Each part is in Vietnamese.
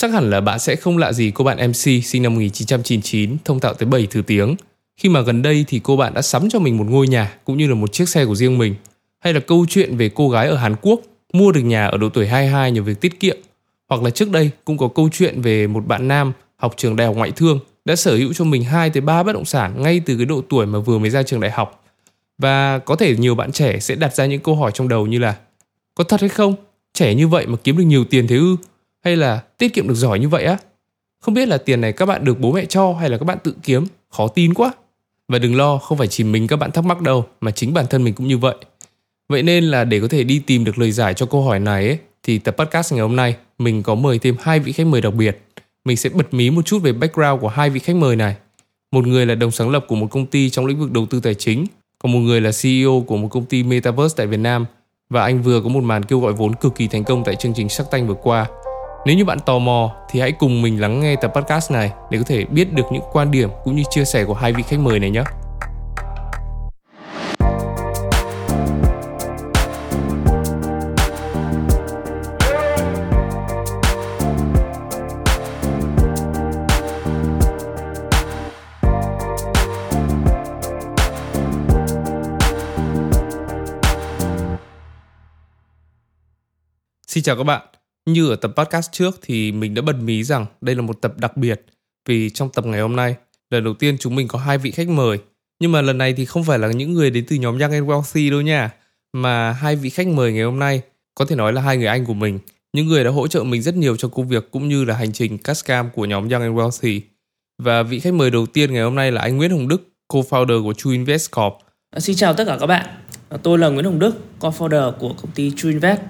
Chắc hẳn là bạn sẽ không lạ gì cô bạn MC sinh năm 1999 thông thạo tới 7 thứ tiếng. Khi mà gần đây thì cô bạn đã sắm cho mình một ngôi nhà, cũng như là một chiếc xe của riêng mình. Hay là câu chuyện về cô gái ở Hàn Quốc, mua được nhà ở độ tuổi 22 nhờ việc tiết kiệm. Hoặc là trước đây cũng có câu chuyện về một bạn nam học trường đại học ngoại thương, đã sở hữu cho mình 2 tới 3 bất động sản ngay từ cái độ tuổi mà vừa mới ra trường đại học. Và có thể nhiều bạn trẻ sẽ đặt ra những câu hỏi trong đầu như là, Có thật hay không? Trẻ như vậy mà kiếm được nhiều tiền thế ư? Hay là tiết kiệm được giỏi như vậy á? Không biết là tiền này các bạn được bố mẹ cho hay là các bạn tự kiếm? Khó tin quá. Và đừng lo, không phải chỉ mình các bạn thắc mắc đâu, mà chính bản thân mình cũng như vậy. Vậy nên là để có thể đi tìm được lời giải cho câu hỏi này ấy, thì tập podcast ngày hôm nay mình có mời thêm hai vị khách mời đặc biệt. Mình sẽ bật mí một chút về background của hai vị khách mời này. Một người là đồng sáng lập của một công ty trong lĩnh vực đầu tư tài chính, còn một người là CEO của một công ty Metaverse tại Việt Nam và anh vừa có một màn kêu gọi vốn cực kỳ thành công tại chương trình Shark Tank vừa qua. Nếu như bạn tò mò thì hãy cùng mình lắng nghe tập podcast này để có thể biết được những quan điểm cũng như chia sẻ của hai vị khách mời này nhé. Xin chào các bạn. Như ở tập podcast trước thì mình đã bật mí rằng đây là một tập đặc biệt, vì trong tập ngày hôm nay, lần đầu tiên chúng mình có hai vị khách mời. Nhưng mà lần này thì không phải là những người đến từ nhóm Young and Wealthy đâu nha, mà hai vị khách mời ngày hôm nay, có thể nói là hai người anh của mình. Những người đã hỗ trợ mình rất nhiều trong công việc cũng như là hành trình custom của nhóm Young and Wealthy. Và vị khách mời đầu tiên ngày hôm nay là anh Nguyễn Hồng Đức, co-founder của True Invest Corp. Xin chào tất cả các bạn. Tôi là Nguyễn Hồng Đức, co-founder của công ty True Invest.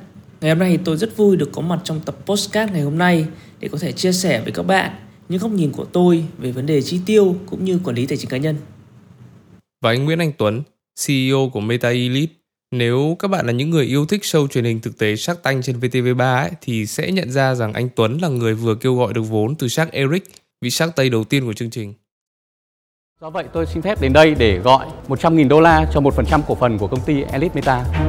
Ngày hôm nay thì tôi rất vui được có mặt trong tập postcard ngày hôm nay để có thể chia sẻ với các bạn những góc nhìn của tôi về vấn đề chi tiêu cũng như quản lý tài chính cá nhân. Và anh Nguyễn Anh Tuấn, CEO của Meta Elite. Nếu các bạn là những người yêu thích show truyền hình thực tế Shark Tank trên VTV3 ấy, thì sẽ nhận ra rằng anh Tuấn là người vừa kêu gọi được vốn từ Shark Eric, vị Shark Tây đầu tiên của chương trình. Do vậy tôi xin phép đến đây để gọi 100.000 đô la cho 1% cổ phần của công ty Elite Meta.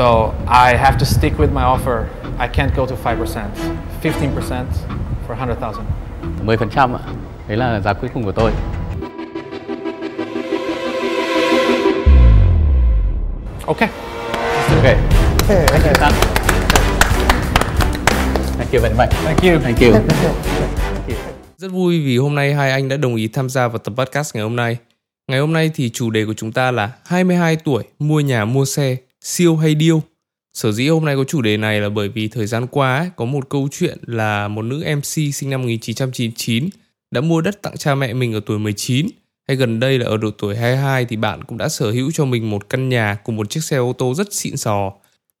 So I have to stick with my offer. I can't go to 5%, 15% for 100,000. 10% ạ. Đấy là giá cuối cùng của tôi. Okay. Okay. Thank you. Thank you very much. Thank you. Thank you. Rất vui vì hôm nay hai anh đã đồng ý tham gia vào tập podcast ngày hôm nay. Ngày hôm nay thì chủ đề của chúng ta là 22 tuổi mua nhà mua xe siêu hay điêu sở dĩ hôm nay có chủ đề này là bởi vì thời gian qua ấy, có một câu chuyện là một nữ MC sinh năm 1999 đã mua đất tặng cha mẹ mình ở tuổi 19 hay gần đây là ở độ tuổi 22 thì bạn cũng đã sở hữu cho mình một căn nhà cùng một chiếc xe ô tô rất xịn sò.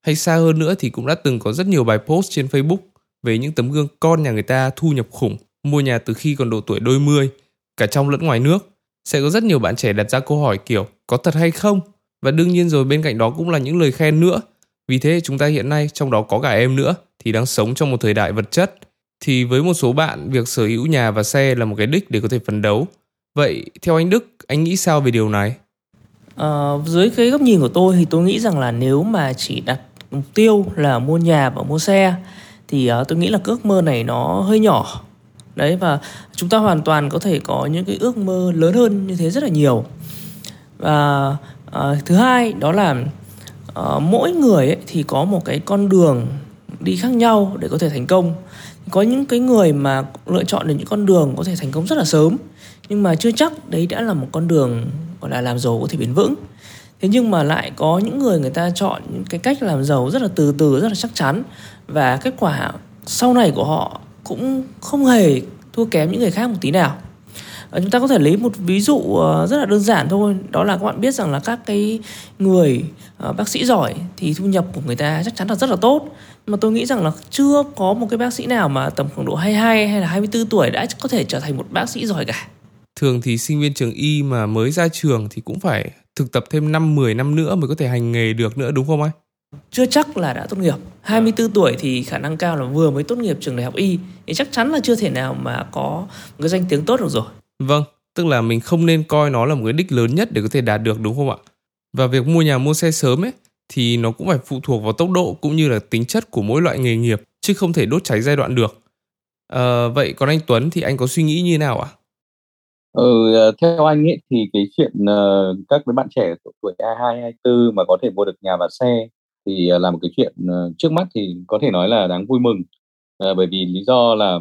Hay xa hơn nữa thì cũng đã từng có rất nhiều bài post trên Facebook về những tấm gương con nhà người ta thu nhập khủng, mua nhà từ khi còn độ tuổi đôi mươi, cả trong lẫn ngoài nước. Sẽ có rất nhiều bạn trẻ đặt ra câu hỏi kiểu có thật hay không? Và đương nhiên rồi bên cạnh đó cũng là những lời khen nữa. Vì thế chúng ta hiện nay trong đó có cả em nữa thì đang sống trong một thời đại vật chất. Thì với một số bạn việc sở hữu nhà và xe là một cái đích để có thể phấn đấu. Vậy theo anh Đức, anh nghĩ sao về điều này? À, dưới cái góc nhìn của tôi thì tôi nghĩ rằng là nếu mà chỉ đặt mục tiêu là mua nhà và mua xe thì uh, tôi nghĩ là cái ước mơ này nó hơi nhỏ đấy và chúng ta hoàn toàn có thể có những cái ước mơ lớn hơn như thế rất là nhiều và à, thứ hai đó là à, mỗi người ấy thì có một cái con đường đi khác nhau để có thể thành công. Có những cái người mà lựa chọn được những con đường có thể thành công rất là sớm nhưng mà chưa chắc đấy đã là một con đường gọi là làm giàu có thể bền vững. Thế nhưng mà lại có những người người ta chọn những cái cách làm giàu rất là từ từ rất là chắc chắn. Và kết quả sau này của họ cũng không hề thua kém những người khác một tí nào. Ờ, chúng ta có thể lấy một ví dụ ờ, rất là đơn giản thôi đó là các bạn biết rằng là các cái người uh, bác sĩ giỏi thì thu nhập của người ta chắc chắn là rất là tốt mà tôi nghĩ rằng là chưa có một cái bác sĩ nào mà tầm khoảng độ 22 hay là 24 tuổi đã có thể trở thành một bác sĩ giỏi cả thường thì sinh viên trường y mà mới ra trường thì cũng phải thực tập thêm 5 10 năm nữa mới có thể hành nghề được nữa đúng không anh? Chưa chắc là đã tốt nghiệp. 24 tuổi thì khả năng cao là vừa mới tốt nghiệp trường đại học y thì chắc chắn là chưa thể nào mà có một cái danh tiếng tốt được rồi. Vâng, tức là mình không nên coi nó là một cái đích lớn nhất để có thể đạt được đúng không ạ? Và việc mua nhà mua xe sớm ấy thì nó cũng phải phụ thuộc vào tốc độ cũng như là tính chất của mỗi loại nghề nghiệp. Chứ không thể đốt cháy giai đoạn được. À, vậy còn anh Tuấn thì anh có suy nghĩ như nào ạ? À? Ừ, ờ, theo anh ấy thì cái chuyện uh, các cái bạn trẻ tuổi 22, 24 mà có thể mua được nhà và xe thì uh, là một cái chuyện uh, trước mắt thì có thể nói là đáng vui mừng uh, bởi vì lý do là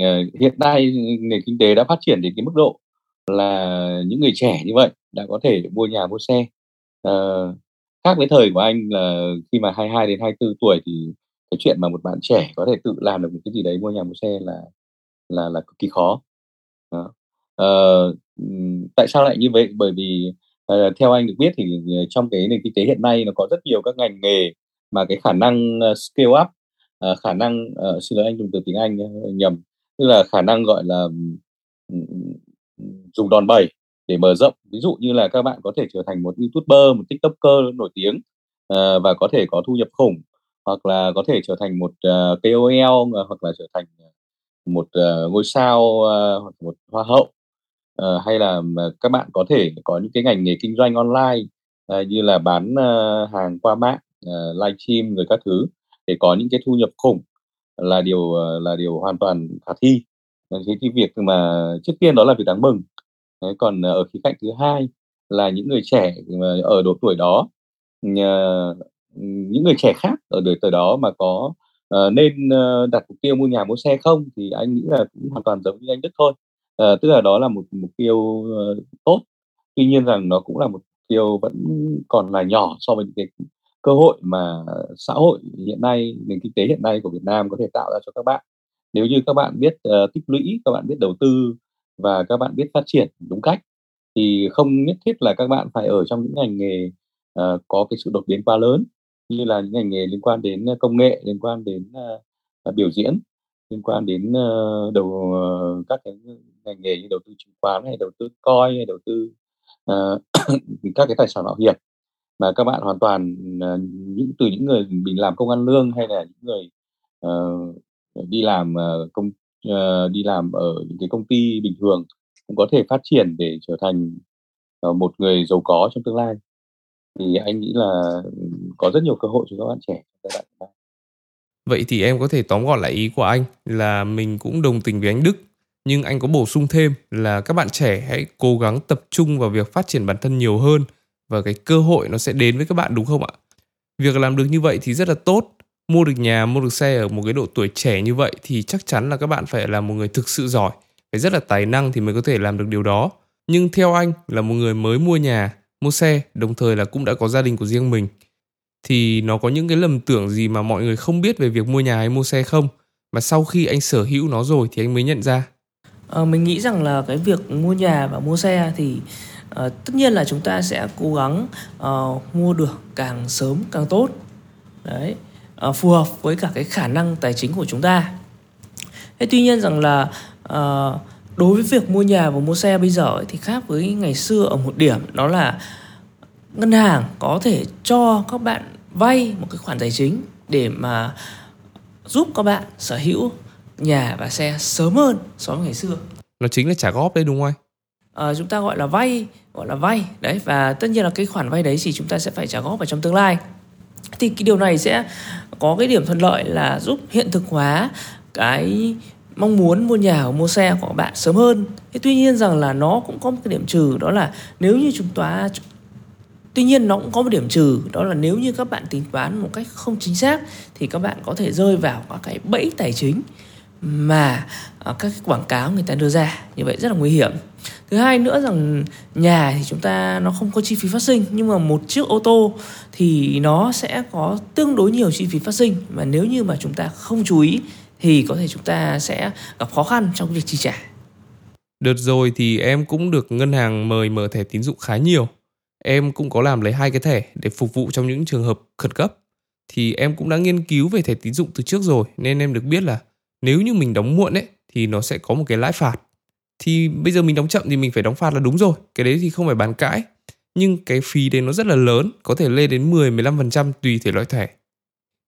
Ờ, hiện nay nền kinh tế đã phát triển đến cái mức độ là những người trẻ như vậy đã có thể mua nhà mua xe. À, khác với thời của anh là khi mà 22 đến 24 tuổi thì cái chuyện mà một bạn trẻ có thể tự làm được một cái gì đấy mua nhà mua xe là là là cực kỳ khó. Đó. Ờ, tại sao lại như vậy? Bởi vì à, theo anh được biết thì trong cái nền kinh tế hiện nay nó có rất nhiều các ngành nghề mà cái khả năng scale up à, khả năng à, xin lỗi anh dùng từ tiếng anh nhầm tức là khả năng gọi là dùng đòn bẩy để mở rộng. Ví dụ như là các bạn có thể trở thành một youtuber một tiktoker nổi tiếng uh, và có thể có thu nhập khủng hoặc là có thể trở thành một uh, KOL uh, hoặc là trở thành một uh, ngôi sao uh, hoặc một hoa hậu. Uh, hay là các bạn có thể có những cái ngành nghề kinh doanh online uh, như là bán uh, hàng qua mạng uh, livestream rồi các thứ để có những cái thu nhập khủng là điều ờ, là điều hoàn toàn khả thi. Thế thì việc mà trước tiên đó là việc đáng mừng. Đấy, còn ờ, ở khía cạnh thứ hai là những người trẻ ở độ tuổi đó những người trẻ khác ở độ tuổi đó mà có uh, nên uh, đặt mục tiêu mua nhà mua xe không thì anh nghĩ là cũng hoàn toàn giống như anh Đức thôi. Uh, tức là đó là một mục tiêu uh, tốt. Tuy nhiên rằng nó cũng là một mục tiêu vẫn còn là nhỏ so với những cái cơ hội mà xã hội hiện nay nền kinh tế hiện nay của Việt Nam có thể tạo ra cho các bạn. Nếu như các bạn biết uh, tích lũy các bạn biết đầu tư và các bạn biết phát triển đúng cách thì không nhất thiết là các bạn phải ở trong những ngành nghề uh, có cái sự đột biến quá lớn như là những ngành nghề liên quan đến công nghệ liên quan đến uh, biểu diễn liên quan đến uh, đầu uh, các cái ngành nghề như đầu tư chứng khoán hay đầu tư coi hay đầu tư uh, các cái tài sản mạo hiểm mà các bạn hoàn toàn ờ, những từ những người mình làm công ăn lương hay là những người uh, đi làm uh, công uh, đi làm ở những cái công ty bình thường cũng có thể phát triển để trở thành uh, một người giàu có trong tương lai thì anh nghĩ là có rất nhiều cơ hội cho các bạn trẻ các bạn. Vậy thì em có thể tóm gọn lại ý của anh là mình cũng đồng tình với anh Đức nhưng anh có bổ sung thêm là các bạn trẻ hãy cố gắng tập trung vào việc phát triển bản thân nhiều hơn và cái cơ hội nó sẽ đến với các bạn đúng không ạ? Việc làm được như vậy thì rất là tốt. Mua được nhà, mua được xe ở một cái độ tuổi trẻ như vậy thì chắc chắn là các bạn phải là một người thực sự giỏi, phải rất là tài năng thì mới có thể làm được điều đó. Nhưng theo anh là một người mới mua nhà mua xe đồng thời là cũng đã có gia đình của riêng mình thì nó có những cái lầm tưởng gì mà mọi người không biết về việc mua nhà hay mua xe không mà sau khi anh sở hữu nó rồi thì anh mới nhận ra à, mình nghĩ rằng là cái việc mua nhà và mua xe thì uh, tất nhiên là chúng ta sẽ cố gắng uh, mua được càng sớm càng tốt. Đấy uh, phù hợp với cả cái khả năng tài chính của chúng ta. Thế tuy nhiên rằng là uh, đối với việc mua nhà và mua xe bây giờ ấy, thì khác với ngày xưa ở một điểm đó là ngân hàng có thể cho các bạn vay một cái khoản tài chính để mà giúp các bạn sở hữu nhà và xe sớm hơn so với ngày xưa. Nó chính là trả góp đấy đúng không anh? À, chúng ta gọi là vay gọi là vay. Đấy và tất nhiên là cái khoản vay đấy thì chúng ta sẽ phải trả góp vào trong tương lai. Thì cái điều này sẽ có cái điểm thuận lợi là giúp hiện thực hóa cái mong muốn mua nhà hoặc mua xe của bạn sớm hơn. Thế tuy nhiên rằng là nó cũng có một cái điểm trừ đó là nếu như chúng ta tuy nhiên nó cũng có một điểm trừ đó là nếu như các bạn tính toán một cách không chính xác thì các bạn có thể rơi vào các cái bẫy tài chính mà à, các cái quảng cáo người ta đưa ra. Như vậy rất là nguy hiểm thứ hai nữa rằng nhà thì chúng ta nó không có chi phí phát sinh, nhưng mà một chiếc ô tô thì nó sẽ có tương đối nhiều chi phí phát sinh mà nếu như mà chúng ta không chú ý thì có thể chúng ta sẽ gặp khó khăn trong việc chi trả. Đợt rồi, thì em cũng được ngân hàng mời mở thẻ tín dụng khá nhiều. Em cũng có làm lấy hai cái thẻ để phục vụ trong những trường hợp khẩn cấp. Thì em cũng đã nghiên cứu về thẻ tín dụng từ trước rồi, nên em được biết là nếu như mình đóng muộn ấy, thì nó sẽ có một cái lãi phạt. Thì bây giờ mình đóng chậm thì mình phải đóng phạt là đúng rồi. Cái đấy thì không phải bàn cãi. Nhưng cái phí đấy nó rất là lớn, có thể lên đến 10-15% tùy thể loại thẻ.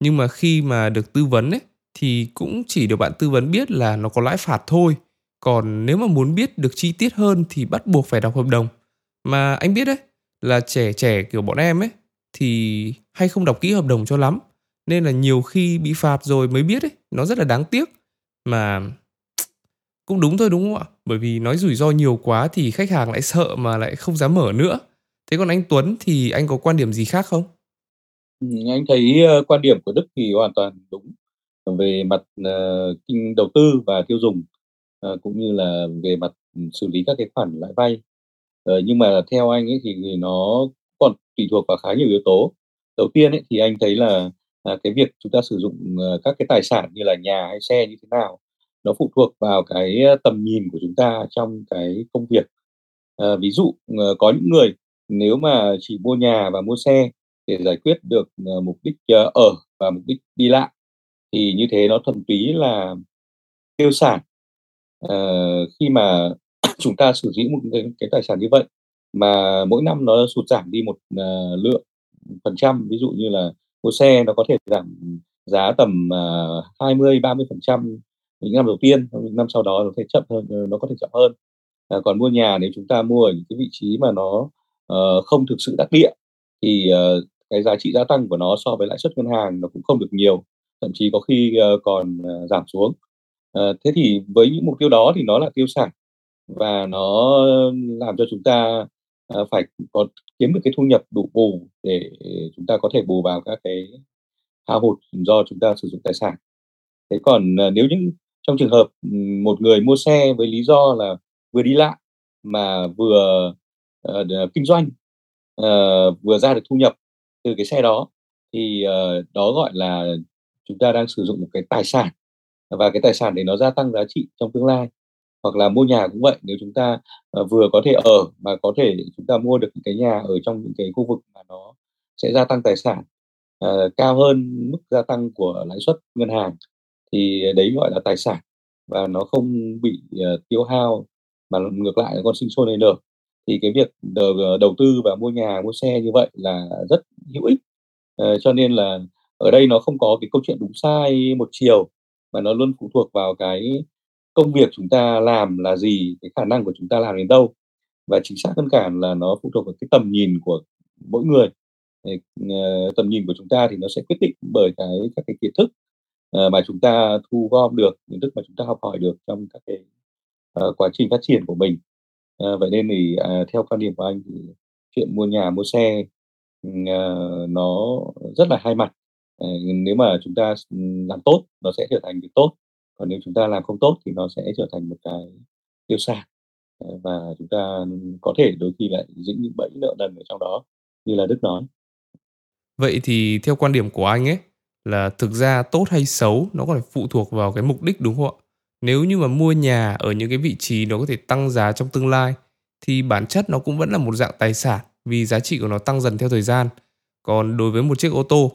Nhưng mà khi mà được tư vấn ấy thì cũng chỉ được bạn tư vấn biết là nó có lãi phạt thôi. Còn nếu mà muốn biết được chi tiết hơn thì bắt buộc phải đọc hợp đồng. Mà anh biết đấy, là trẻ trẻ kiểu bọn em ấy thì hay không đọc kỹ hợp đồng cho lắm. nên là nhiều khi bị phạt rồi mới biết ấy nó rất là đáng tiếc mà cũng đúng thôi đúng không ạ bởi vì nói rủi ro nhiều quá thì khách hàng lại sợ mà lại không dám mở nữa. Thế còn anh Tuấn thì anh có quan điểm gì khác không? Ừ, anh thấy uh, quan điểm của Đức thì hoàn toàn đúng. Về mặt uh, kinh đầu tư và tiêu dùng uh, cũng như là về mặt xử lý các cái khoản lãi vay. Uh, nhưng mà theo anh ấy thì nó còn tùy thuộc vào khá nhiều yếu tố. Đầu tiên ấy thì anh thấy là à, cái việc chúng ta sử dụng uh, các cái tài sản như là nhà hay xe như thế nào nó phụ thuộc vào cái tầm nhìn của chúng ta trong cái công việc. À, ví dụ ờ, có những người nếu mà chỉ mua nhà và mua xe để giải quyết được ờ, mục đích ở và mục đích đi lại thì như thế nó thuần túy là tiêu sản. À, khi mà chúng ta sử dụng một cái, cái tài sản như vậy mà mỗi năm nó sụt giảm đi một uh, lượng phần trăm ví dụ như là mua xe nó có thể giảm giá tầm uh, 20 30 phần trăm những năm đầu tiên những năm sau đó nó thể chậm hơn ờ, nó có thể chậm hơn. À, còn mua nhà nếu chúng ta mua ở những cái vị trí mà nó uh, không thực sự đắc địa thì uh, cái giá trị gia tăng của nó so với lãi suất ngân hàng nó cũng không được nhiều thậm chí có khi uh, còn uh, giảm xuống. Uh, thế thì với những mục tiêu đó thì nó là tiêu sản và nó làm cho chúng ta uh, phải có kiếm được cái thu nhập đủ bù để chúng ta có thể bù vào các cái hao hụt do chúng ta sử dụng tài sản. Thế còn uh, nếu những trong trường hợp ừ, một người mua xe với lý do là vừa đi lại mà vừa uh, kinh doanh uh, vừa ra được thu nhập từ cái xe đó thì uh, đó gọi là chúng ta đang sử dụng một cái tài sản và cái tài sản để nó gia tăng giá trị trong tương lai. Hoặc là mua nhà cũng vậy nếu chúng ta uh, vừa có thể ở mà có thể chúng ta mua được những cái nhà ở trong những cái khu vực mà nó sẽ gia tăng tài sản uh, cao hơn mức gia tăng của lãi suất ngân hàng thì đấy gọi là tài sản và nó không bị uh, tiêu hao mà ngược lại nó còn sinh sôi nảy nở. Thì cái việc đầu, ờ, đầu tư và mua nhà mua xe như vậy là rất hữu ích. Uh, cho nên là ở đây nó không có cái câu chuyện đúng sai một chiều mà nó luôn phụ thuộc vào cái công việc chúng ta làm là gì cái khả năng của chúng ta làm đến đâu. Và chính xác hơn cả là nó phụ thuộc vào cái tầm nhìn của mỗi người. Tầm nhìn của chúng ta thì nó sẽ quyết định bởi cái các cái kiến thức Ờ, mà chúng ta thu gom được kiến thức mà chúng ta học hỏi được trong các cái uh, quá trình phát triển của mình. Uh, vậy nên thì uh, theo quan điểm của anh thì chuyện mua nhà mua xe uh, nó rất là hai mặt. Uh, nếu mà chúng ta làm tốt nó sẽ trở thành việc tốt. Còn nếu chúng ta làm không tốt thì nó sẽ trở thành một cái tiêu sản và chúng ta có thể đôi khi lại dính những bẫy nợ nần ở trong đó như là Đức nói. Vậy thì theo quan điểm của anh ấy là thực ra tốt hay xấu nó còn phải phụ thuộc vào cái mục đích, đúng không ạ? Nếu như mà mua nhà ở những cái vị trí nó có thể tăng giá trong tương lai, thì bản chất nó cũng vẫn là một dạng tài sản vì giá trị của nó tăng dần theo thời gian. Còn đối với một chiếc ô tô,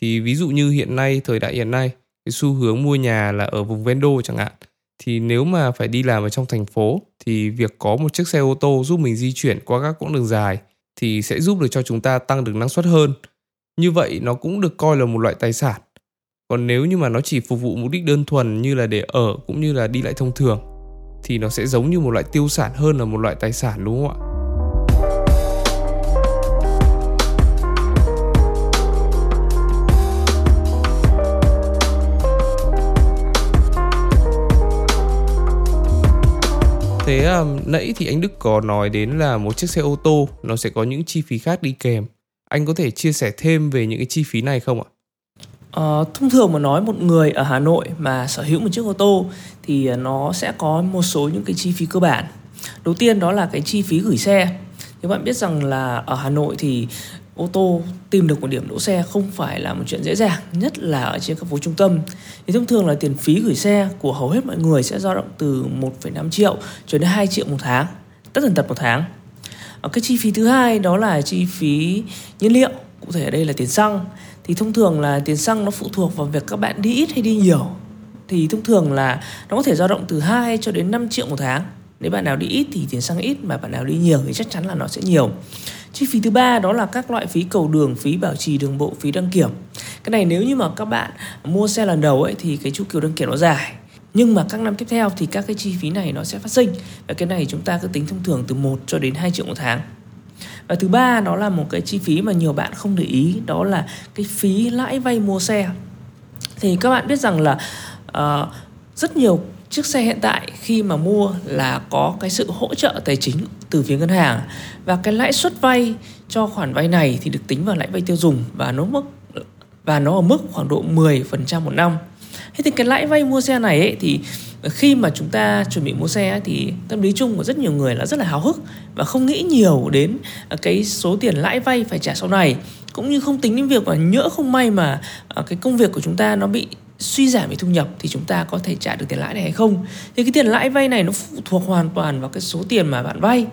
thì ví dụ như hiện nay, thời đại hiện nay, cái xu hướng mua nhà là ở vùng ven đô chẳng hạn, thì nếu mà phải đi làm ở trong thành phố, thì việc có một chiếc xe ô tô giúp mình di chuyển qua các quãng đường dài thì sẽ giúp được cho chúng ta tăng được năng suất hơn như vậy, nó cũng được coi là một loại tài sản. Còn nếu như mà nó chỉ phục vụ mục đích đơn thuần như là để ở cũng như là đi lại thông thường, thì nó sẽ giống như một loại tiêu sản hơn là một loại tài sản, đúng không ạ? Thế à, nãy thì anh Đức có nói đến là một chiếc xe ô tô, nó sẽ có những chi phí khác đi kèm anh có thể chia sẻ thêm về những cái chi phí này không ạ? À, thông thường mà nói một người ở Hà Nội mà sở hữu một chiếc ô tô thì ờ, nó sẽ có một số những cái chi phí cơ bản. Đầu tiên đó là cái chi phí gửi xe. Các bạn biết rằng là ở Hà Nội thì ô tô tìm được một điểm đỗ xe không phải là một chuyện dễ dàng, nhất là ở trên các phố trung tâm. Thì thông thường là tiền phí gửi xe của hầu hết mọi người sẽ dao động từ 1,5 triệu cho đến 2 triệu một tháng, tất tần tật một tháng. Ờ, cái chi phí thứ hai đó là chi phí nhiên liệu, cụ thể ở đây là tiền xăng. Thì thông thường là tiền xăng nó phụ thuộc vào việc các bạn đi ít hay đi nhiều. Thì thông thường là nó có thể dao động từ 2 cho đến 5 triệu một tháng. Nếu bạn nào đi ít thì tiền xăng ít, mà bạn nào đi nhiều thì chắc chắn là nó sẽ nhiều. Chi phí thứ ba đó là các loại phí cầu đường, phí bảo trì đường bộ, phí đăng kiểm. Cái này nếu như mà các bạn mua xe lần đầu ấy thì cái chu kỳ đăng kiểm nó dài nhưng mà các năm tiếp theo thì các cái chi phí này nó sẽ phát sinh. Và cái này chúng ta cứ tính thông thường từ 1 cho đến 2 triệu một tháng. Và thứ ba đó là một cái chi phí mà nhiều bạn không để ý đó là cái phí lãi vay mua xe. Thì các bạn biết rằng là uh, rất nhiều chiếc xe hiện tại khi mà mua là có cái sự hỗ trợ tài chính từ phía ngân hàng. Và cái lãi suất vay cho khoản vay này thì được tính vào lãi vay tiêu dùng và nó mức và nó ở mức khoảng độ 10% một năm. Thế thì cái lãi vay mua xe này ấy, thì khi mà chúng ta chuẩn bị mua xe ấy, thì tâm lý chung của rất nhiều người là rất là háo hức và không nghĩ nhiều đến à, cái số tiền lãi vay phải trả sau này. Cũng như không tính đến việc mà nhỡ không may mà à, cái công việc của chúng ta nó bị suy giảm về thu nhập thì chúng ta có thể trả được tiền lãi này hay không. Thì cái tiền lãi vay này nó phụ thuộc hoàn toàn vào cái số tiền mà bạn vay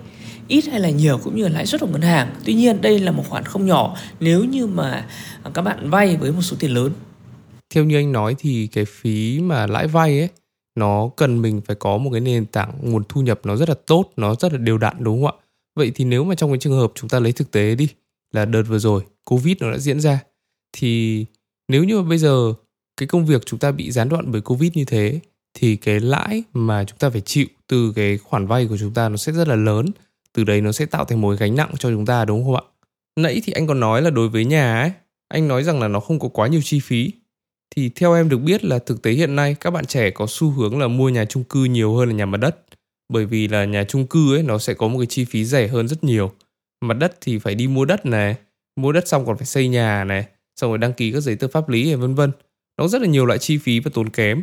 ít hay là nhiều cũng như là lãi suất của ngân hàng. Tuy nhiên đây là một khoản không nhỏ nếu như mà à, các bạn vay với một số tiền lớn theo như anh nói thì cái phí mà lãi vay ấy, nó cần mình phải có một cái nền tảng nguồn thu nhập nó rất là tốt, nó rất là đều đặn, đúng không ạ? Vậy thì nếu mà trong cái trường hợp chúng ta lấy thực tế đi, là đợt vừa rồi covid nó đã diễn ra, thì nếu như mà bây giờ cái công việc chúng ta bị gián đoạn bởi covid như thế, thì cái lãi mà chúng ta phải chịu từ cái khoản vay của chúng ta nó sẽ rất là lớn. Từ đấy nó sẽ tạo thành một gánh nặng cho chúng ta, đúng không ạ? Nãy thì anh còn nói là đối với nhà ấy, anh nói rằng là nó không có quá nhiều chi phí thì theo em được biết là thực tế hiện nay các bạn trẻ có xu hướng là mua nhà chung cư nhiều hơn là nhà mặt đất. Bởi vì là nhà chung cư ấy nó sẽ có một cái chi phí rẻ hơn rất nhiều. Mặt đất thì phải đi mua đất này mua đất xong còn phải xây nhà này xong rồi đăng ký các giấy tờ pháp lý vân vân. Nó rất là nhiều loại chi phí và tốn kém.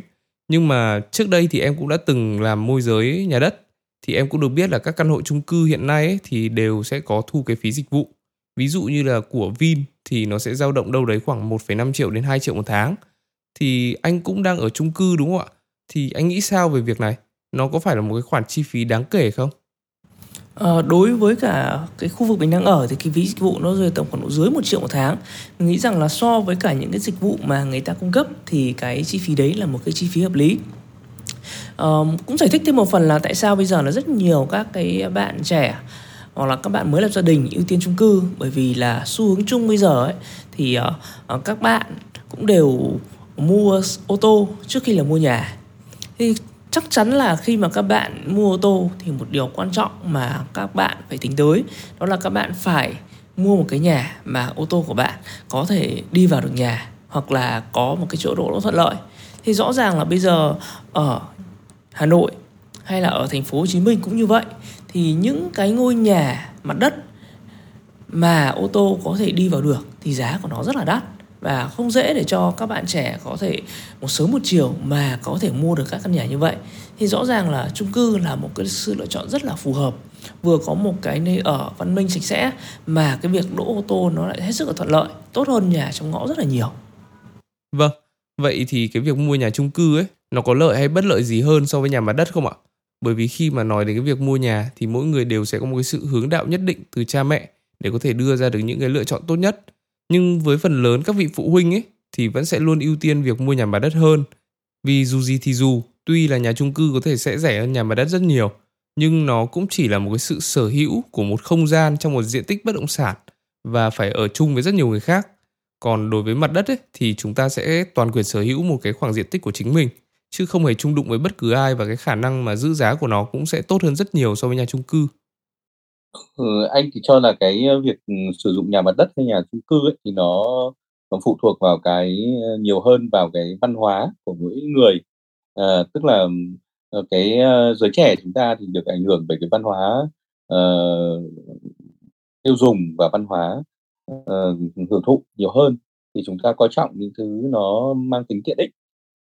Nhưng mà trước đây thì em cũng đã từng làm môi giới nhà đất. Thì em cũng được biết là các căn hộ chung cư hiện nay ấy, thì đều sẽ có thu cái phí dịch vụ. Ví dụ như là của Vin thì nó sẽ dao động đâu đấy khoảng 1,5 triệu đến 2 triệu một tháng thì anh cũng đang ở chung cư đúng không ạ? Thì anh nghĩ sao về việc này? Nó có phải là một cái khoản chi phí đáng kể không? À, đối với cả cái khu vực mình đang ở thì cái phí dịch vụ nó rơi tầm khoảng độ dưới một triệu một tháng. Mình nghĩ rằng là so với cả những cái dịch vụ mà người ta cung cấp thì cái chi phí đấy là một cái chi phí hợp lý. À, cũng giải thích thêm một phần là tại sao bây giờ là rất nhiều các cái bạn trẻ hoặc là các bạn mới lập gia đình ưu tiên chung cư. Bởi vì là xu hướng chung bây giờ ấy thì uh, các bạn cũng đều mua ô tô trước khi là mua nhà. Thì chắc chắn là khi mà các bạn mua ô tô thì một điều quan trọng mà các bạn phải tính tới, đó là các bạn phải mua một cái nhà mà ô tô của bạn có thể đi vào được nhà hoặc là có một cái chỗ đỗ nó thuận lợi. Thì rõ ràng là bây giờ ở Hà Nội hay là ở thành phố Hồ Chí Minh cũng như vậy, thì những cái ngôi nhà mặt đất mà ô tô có thể đi vào được thì giá của nó rất là đắt và không dễ để cho các bạn trẻ có thể một sớm một chiều mà có thể mua được các căn nhà như vậy. Thì rõ ràng là chung cư là một cái sự lựa chọn rất là phù hợp. Vừa có một cái nơi ở văn minh sạch sẽ mà cái việc đỗ ô tô nó lại hết sức là thuận lợi, tốt hơn nhà trong ngõ rất là nhiều. Vâng vậy thì cái việc mua nhà chung cư ấy, nó có lợi hay bất lợi gì hơn so với nhà mặt đất không ạ? Bởi vì khi mà nói đến cái việc mua nhà thì mỗi người đều sẽ có một cái sự hướng đạo nhất định từ cha mẹ để có thể đưa ra được những cái lựa chọn tốt nhất nhưng với phần lớn các vị phụ huynh ấy thì vẫn sẽ luôn ưu tiên việc mua nhà mặt đất hơn. Vì dù gì thì dù, tuy là nhà chung cư có thể sẽ rẻ hơn nhà mặt đất rất nhiều, nhưng nó cũng chỉ là một cái sự sở hữu của một không gian trong một diện tích bất động sản và phải ở chung với rất nhiều người khác. Còn đối với mặt đất ấy, thì chúng ta sẽ toàn quyền sở hữu một cái khoảng diện tích của chính mình, chứ không hề chung đụng với bất cứ ai và cái khả năng mà giữ giá của nó cũng sẽ tốt hơn rất nhiều so với nhà chung cư. Ừ, anh thì cho là cái ờ, việc ừ, sử dụng nhà mặt đất hay nhà chung cư ấy thì nó nó phụ thuộc vào cái ờ, nhiều hơn vào cái văn hóa của mỗi người. À, tức là cái giới trẻ chúng ta thì được ảnh hưởng bởi cái văn hóa uh, tiêu dùng và văn hóa uh, hưởng thụ nhiều hơn. Thì chúng ta coi trọng những thứ nó mang tính tiện ích.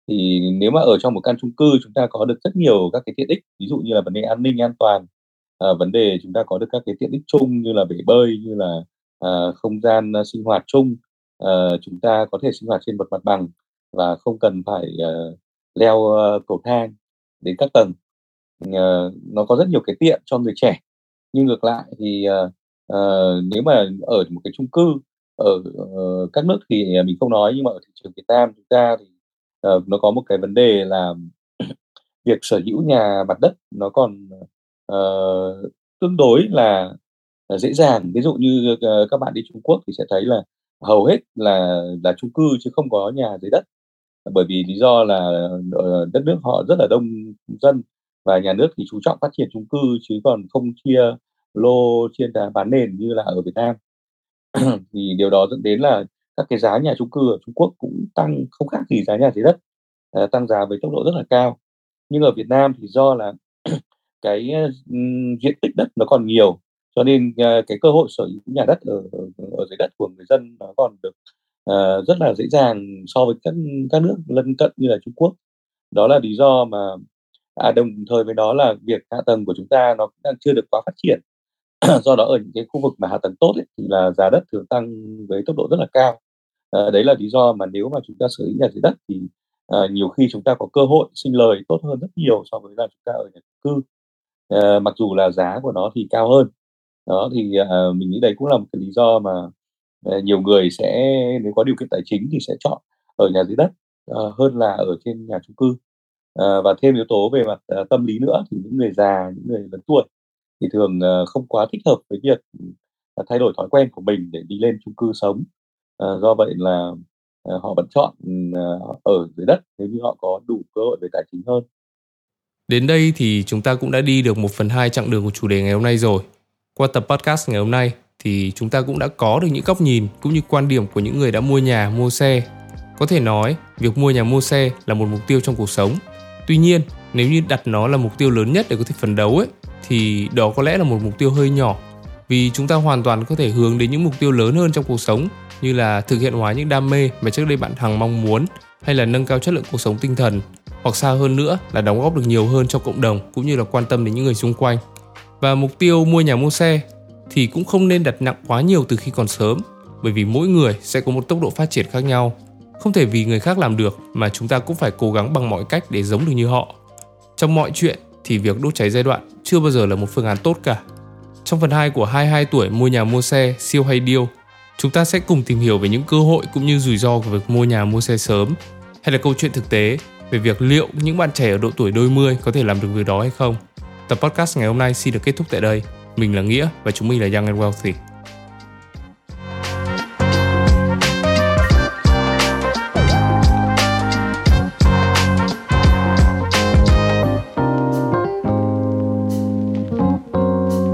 Thì nếu mà ở trong một căn chung cư chúng ta có được rất nhiều các cái tiện ích ví dụ như là vấn đề an ninh an toàn à, vấn đề chúng ta có được các cái tiện ích chung như là bể bơi như là à, không gian à, sinh hoạt chung à, chúng ta có thể sinh hoạt trên một mặt bằng và không cần phải uh, leo uh, cầu thang đến các tầng. Uh, nó có rất nhiều cái tiện cho người trẻ. Nhưng ngược lại thì uh, uh, nếu mà ở một cái chung cư ở uh, các nước thì mình không nói nhưng mà ở thị trường Việt Nam chúng ta thì uh, nó có một cái vấn đề là việc sở hữu nhà mặt đất nó còn uh, tương đối là, là dễ dàng. Ví dụ như uh, các bạn đi Trung Quốc thì sẽ thấy là hầu hết là là chung cư chứ không có nhà dưới đất. Bởi vì lý do là ờ, đất nước họ rất là đông dân và nhà nước thì chú trọng phát triển chung cư chứ còn không chia lô chia bán nền như là ở Việt Nam. Thì điều đó dẫn đến là các cái giá nhà chung cư ở Trung Quốc cũng tăng không khác gì giá nhà dưới đất. Tăng giá với tốc độ rất là cao. Nhưng ở Việt Nam thì do là cái ừ, diện tích đất nó còn nhiều. Cho nên ờ, cái cơ hội sở hữu nhà đất ở, ở, ở dưới đất của người dân nó còn được uh, rất là dễ dàng so với các các nước lân cận như là Trung Quốc. Đó là lý do mà à, đồng thời với đó là việc hạ tầng của chúng ta nó đang chưa được quá phát triển. Do đó ở những cái khu vực mà hạ tầng tốt ấy, thì là giá đất thường tăng với tốc độ rất là cao. À, đấy là lý do mà nếu mà chúng ta sở hữu nhà dưới đất thì à, nhiều khi chúng ta có cơ hội sinh lời tốt hơn rất nhiều so với là chúng ta ở nhà cư uh, mặc dù là giá của nó thì cao hơn. Đó thì uh, mình nghĩ đấy cũng là một cái lý do mà uh, nhiều người sẽ nếu có điều kiện tài chính thì sẽ chọn ở nhà dưới đất uh, hơn là ở trên nhà chung cư. Uh, và thêm yếu tố về mặt uh, tâm lý nữa thì những người già những người lớn tuổi thì thường uh, không quá thích hợp với việc uh, thay đổi thói quen của mình để đi lên chung cư sống. Uh, do vậy là uh, họ vẫn chọn uh, ở dưới đất nếu như họ có đủ cơ hội về tài chính hơn. Đến đây thì chúng ta cũng đã đi được một phần hai chặng đường của chủ đề ngày hôm nay rồi. Qua tập podcast ngày hôm nay thì chúng ta cũng đã có được những góc nhìn cũng như quan điểm của những người đã mua nhà, mua xe. Có thể nói, việc mua nhà mua xe là một mục tiêu trong cuộc sống. Tuy nhiên, nếu như đặt nó là mục tiêu lớn nhất để có thể phấn đấu ấy thì đó có lẽ là một mục tiêu hơi nhỏ vì chúng ta hoàn toàn có thể hướng đến những mục tiêu lớn hơn trong cuộc sống như là thực hiện hóa những đam mê mà trước đây bạn hằng mong muốn hay là nâng cao chất lượng cuộc sống tinh thần hoặc xa hơn nữa là đóng góp được nhiều hơn cho cộng đồng cũng như là quan tâm đến những người xung quanh. Và mục tiêu mua nhà mua xe thì cũng không nên đặt nặng quá nhiều từ khi còn sớm bởi vì mỗi người sẽ có một tốc độ phát triển khác nhau. Không thể vì người khác làm được mà chúng ta cũng phải cố gắng bằng mọi cách để giống được như họ. Trong mọi chuyện thì việc đốt cháy giai đoạn chưa bao giờ là một phương án tốt cả. Trong phần 2 của 22 tuổi mua nhà mua xe siêu hay điêu, chúng ta sẽ cùng tìm hiểu về những cơ hội cũng như rủi ro của việc mua nhà mua xe sớm hay là câu chuyện thực tế về việc liệu những bạn trẻ ở độ tuổi đôi mươi có thể làm được việc đó hay không. Tập podcast ngày hôm nay xin được kết thúc tại đây. Mình là Nghĩa và chúng mình là Young and Wealthy.